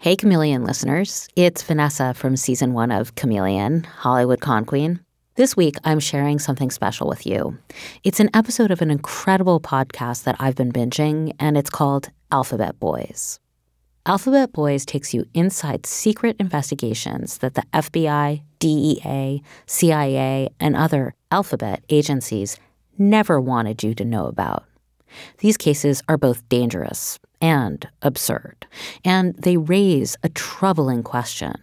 Hey, Chameleon listeners. It's Vanessa from season one of Chameleon, Hollywood Con Queen. This week, I'm sharing something special with you. It's an episode of an incredible podcast that I've been binging, and it's called Alphabet Boys. Alphabet Boys takes you inside secret investigations that the FBI, DEA, CIA, and other alphabet agencies never wanted you to know about. These cases are both dangerous and absurd, and they raise a troubling question.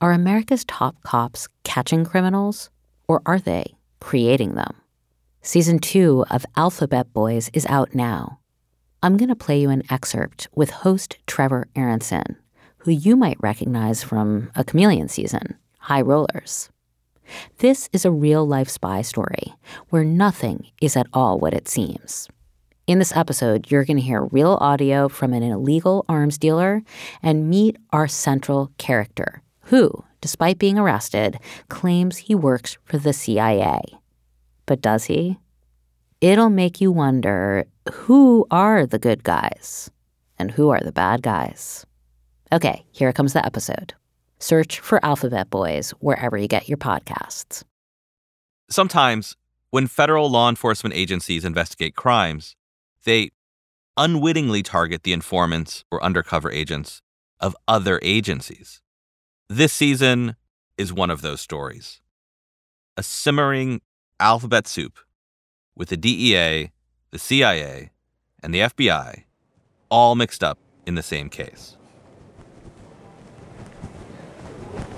Are America's top cops catching criminals, or are they creating them? Season two of Alphabet Boys is out now. I'm going to play you an excerpt with host Trevor Aaronson, who you might recognize from a chameleon season, High Rollers. This is a real life spy story where nothing is at all what it seems. In this episode, you're going to hear real audio from an illegal arms dealer and meet our central character, who, despite being arrested, claims he works for the CIA. But does he? It'll make you wonder who are the good guys and who are the bad guys? Okay, here comes the episode. Search for Alphabet Boys wherever you get your podcasts. Sometimes, when federal law enforcement agencies investigate crimes, they unwittingly target the informants or undercover agents of other agencies. This season is one of those stories. A simmering alphabet soup with the DEA, the CIA, and the FBI all mixed up in the same case.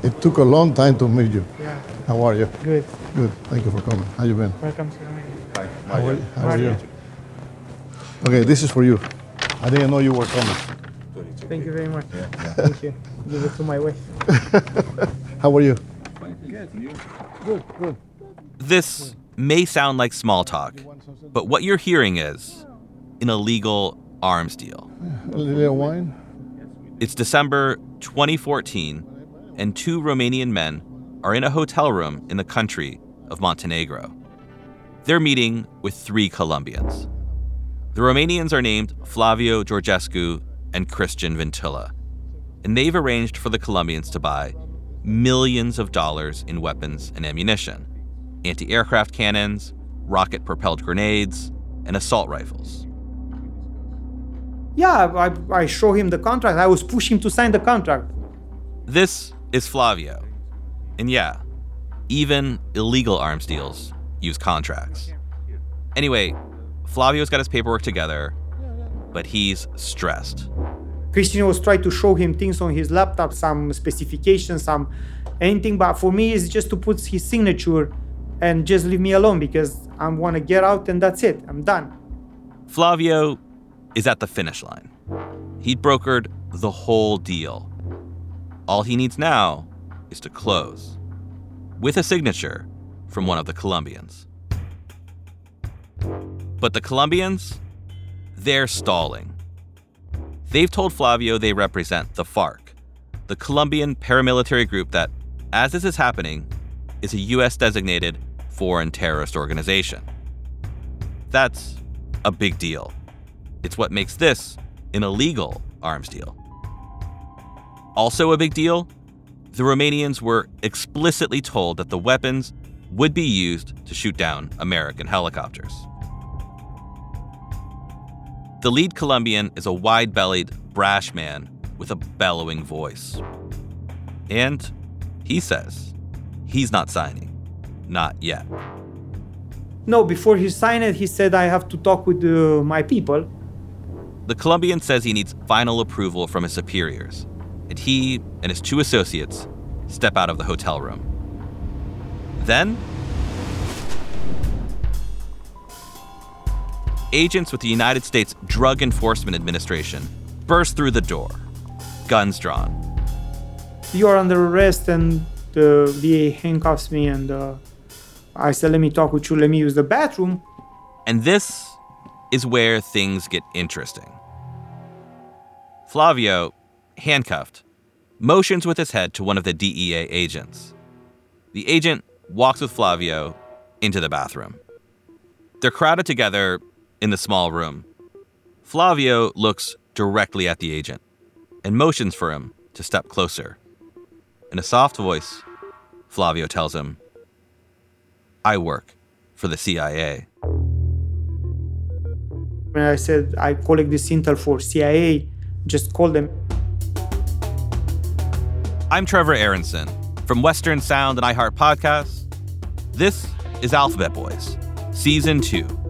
It took a long time to meet you. Yeah, How are you? good. Good. Thank you for coming. How you been? Welcome to Romania. How are, how are you? Okay, this is for you. I didn't know you were coming. Thank you very much. Thank you. Give it to my wife. How are you? This may sound like small talk, but what you're hearing is an illegal arms deal. A little wine? It's December 2014, and two Romanian men are in a hotel room in the country of Montenegro. They're meeting with three Colombians. The Romanians are named Flavio Georgescu and Christian Vintilla, and they've arranged for the Colombians to buy millions of dollars in weapons and ammunition anti aircraft cannons, rocket propelled grenades, and assault rifles. Yeah, I, I show him the contract. I was pushing him to sign the contract. This is Flavio. And yeah, even illegal arms deals use contracts. Anyway, Flavio's got his paperwork together, but he's stressed. Christian was trying to show him things on his laptop, some specifications, some anything. But for me, it's just to put his signature and just leave me alone because I want to get out and that's it. I'm done. Flavio is at the finish line. He'd brokered the whole deal. All he needs now is to close with a signature from one of the Colombians. But the Colombians, they're stalling. They've told Flavio they represent the FARC, the Colombian paramilitary group that, as this is happening, is a U.S. designated foreign terrorist organization. That's a big deal. It's what makes this an illegal arms deal. Also, a big deal the Romanians were explicitly told that the weapons would be used to shoot down American helicopters. The lead Colombian is a wide bellied, brash man with a bellowing voice. And he says he's not signing. Not yet. No, before he signed it, he said I have to talk with uh, my people. The Colombian says he needs final approval from his superiors, and he and his two associates step out of the hotel room. Then, agents with the United States Drug Enforcement Administration burst through the door, guns drawn. You are under arrest, and the VA handcuffs me, and uh, I said, "Let me talk with you. Let me use the bathroom." And this is where things get interesting. Flavio, handcuffed, motions with his head to one of the DEA agents. The agent walks with Flavio into the bathroom. They're crowded together in the small room. Flavio looks directly at the agent and motions for him to step closer. In a soft voice, Flavio tells him, I work for the CIA. When I said I collect this intel for CIA, just call them. I'm Trevor Aaronson from Western Sound and iHeart Podcasts. This is Alphabet Boys, Season 2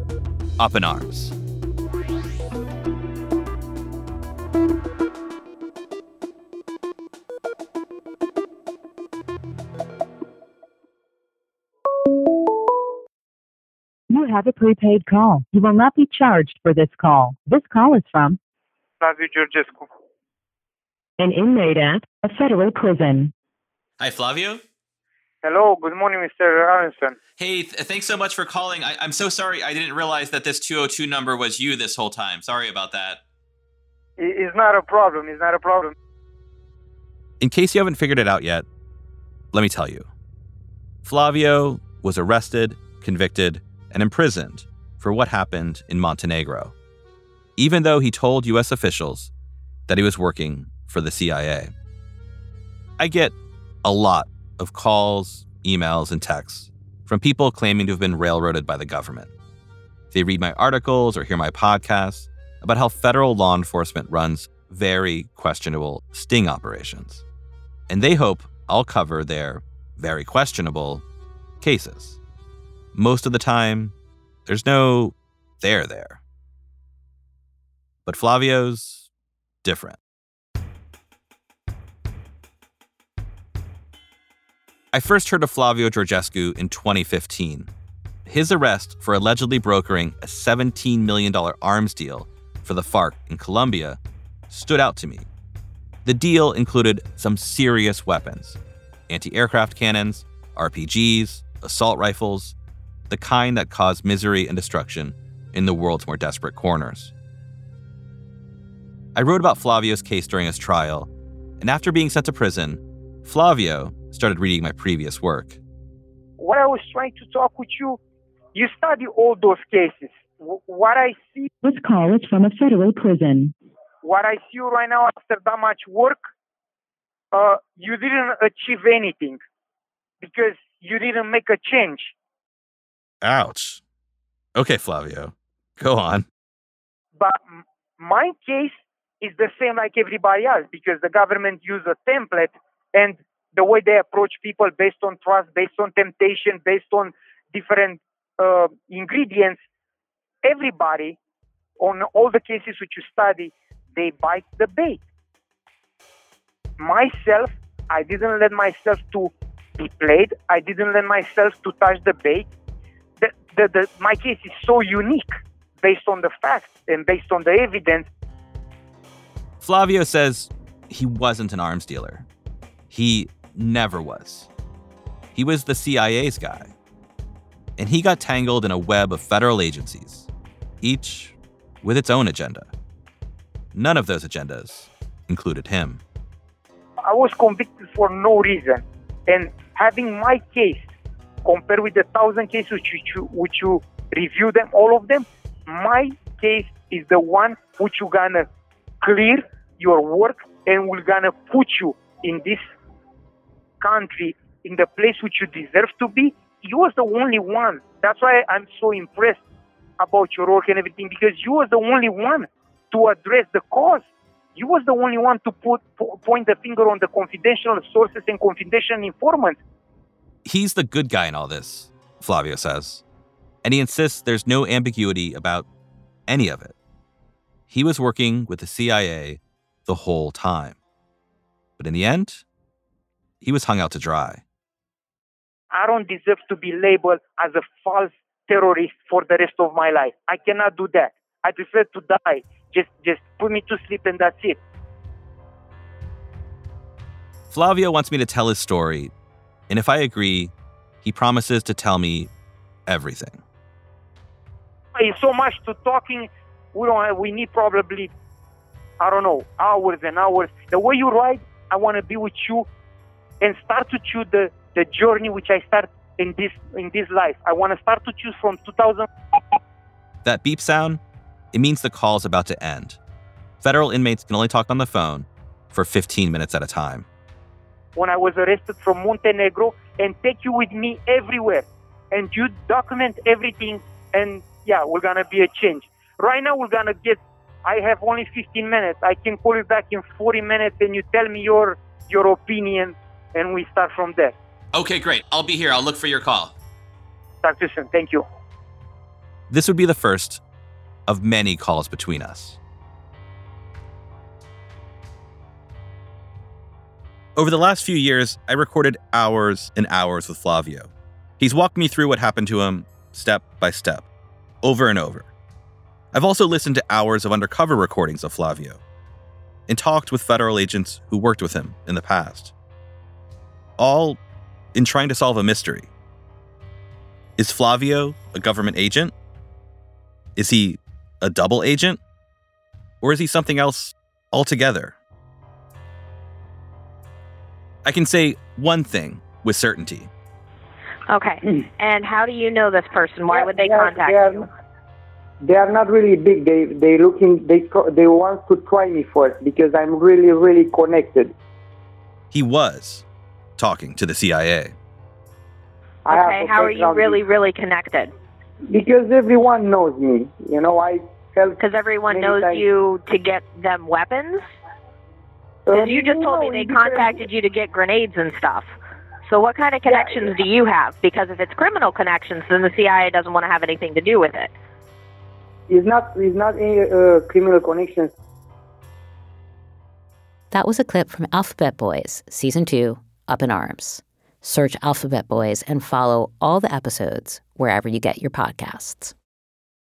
Up in Arms. You have a prepaid call. You will not be charged for this call. This call is from Flaviu Georgescu. an inmate at a federal prison. Hi, Flavio. Hello, good morning, Mr. Aaronson. Hey, th- thanks so much for calling. I- I'm so sorry I didn't realize that this 202 number was you this whole time. Sorry about that. It's not a problem. It's not a problem. In case you haven't figured it out yet, let me tell you. Flavio was arrested, convicted, and imprisoned for what happened in Montenegro, even though he told US officials that he was working for the CIA. I get a lot of calls, emails, and texts from people claiming to have been railroaded by the government. They read my articles or hear my podcasts about how federal law enforcement runs very questionable sting operations. And they hope I'll cover their very questionable cases. Most of the time, there's no there there. But Flavio's different. I first heard of Flavio Georgescu in 2015. His arrest for allegedly brokering a $17 million arms deal for the FARC in Colombia stood out to me. The deal included some serious weapons anti aircraft cannons, RPGs, assault rifles, the kind that cause misery and destruction in the world's more desperate corners. I wrote about Flavio's case during his trial, and after being sent to prison, Flavio started reading my previous work. What I was trying to talk with you, you study all those cases. What I see, This call is from a federal prison. what I see right now after that much work, uh, you didn't achieve anything because you didn't make a change. Ouch. Okay, Flavio, go on. But my case is the same like everybody else because the government use a template and the way they approach people based on trust, based on temptation, based on different uh, ingredients. Everybody, on all the cases which you study, they bite the bait. Myself, I didn't let myself to be played. I didn't let myself to touch the bait. The, the, the, my case is so unique based on the facts and based on the evidence. Flavio says he wasn't an arms dealer. He never was. He was the CIA's guy. And he got tangled in a web of federal agencies, each with its own agenda. None of those agendas included him. I was convicted for no reason. And having my case compared with the thousand cases which you, which you review them, all of them, my case is the one which you're gonna clear your work and will gonna put you in this country in the place which you deserve to be. You was the only one. That's why I'm so impressed about your work and everything because you was the only one to address the cause. You was the only one to put po- point the finger on the confidential sources and confidential informants. He's the good guy in all this, Flavio says. And he insists there's no ambiguity about any of it. He was working with the CIA the whole time. But in the end, he was hung out to dry. I don't deserve to be labeled as a false terrorist for the rest of my life. I cannot do that. I prefer to die. Just just put me to sleep and that's it. Flavio wants me to tell his story, and if I agree, he promises to tell me everything. It's so much to talking. We don't. Have, we need probably, I don't know, hours and hours. The way you write, I want to be with you, and start to choose the the journey which I start in this in this life. I want to start to choose from 2000. That beep sound, it means the call is about to end. Federal inmates can only talk on the phone, for 15 minutes at a time. When I was arrested from Montenegro and take you with me everywhere. And you document everything and yeah, we're gonna be a change. Right now we're gonna get I have only 15 minutes. I can call you back in 40 minutes and you tell me your your opinion and we start from there. Okay, great. I'll be here. I'll look for your call. Talk to you soon. Thank you. This would be the first of many calls between us. Over the last few years, I recorded hours and hours with Flavio. He's walked me through what happened to him step by step, over and over. I've also listened to hours of undercover recordings of Flavio and talked with federal agents who worked with him in the past. All in trying to solve a mystery. Is Flavio a government agent? Is he a double agent? Or is he something else altogether? I can say one thing with certainty. Okay. And how do you know this person? Why would they are- contact they are, you? They are not really big. They they looking they they want to try me first because I'm really really connected. He was talking to the CIA. Okay. How are you really, really connected? Because everyone knows me. You know, I help. Because everyone knows times. you to get them weapons? Because you just told me they contacted you to get grenades and stuff. So what kind of connections do you have? Because if it's criminal connections, then the CIA doesn't want to have anything to do with it. It's not it's not a uh, criminal connections. That was a clip from Alphabet Boys, Season 2, Up in Arms. Search Alphabet Boys and follow all the episodes wherever you get your podcasts.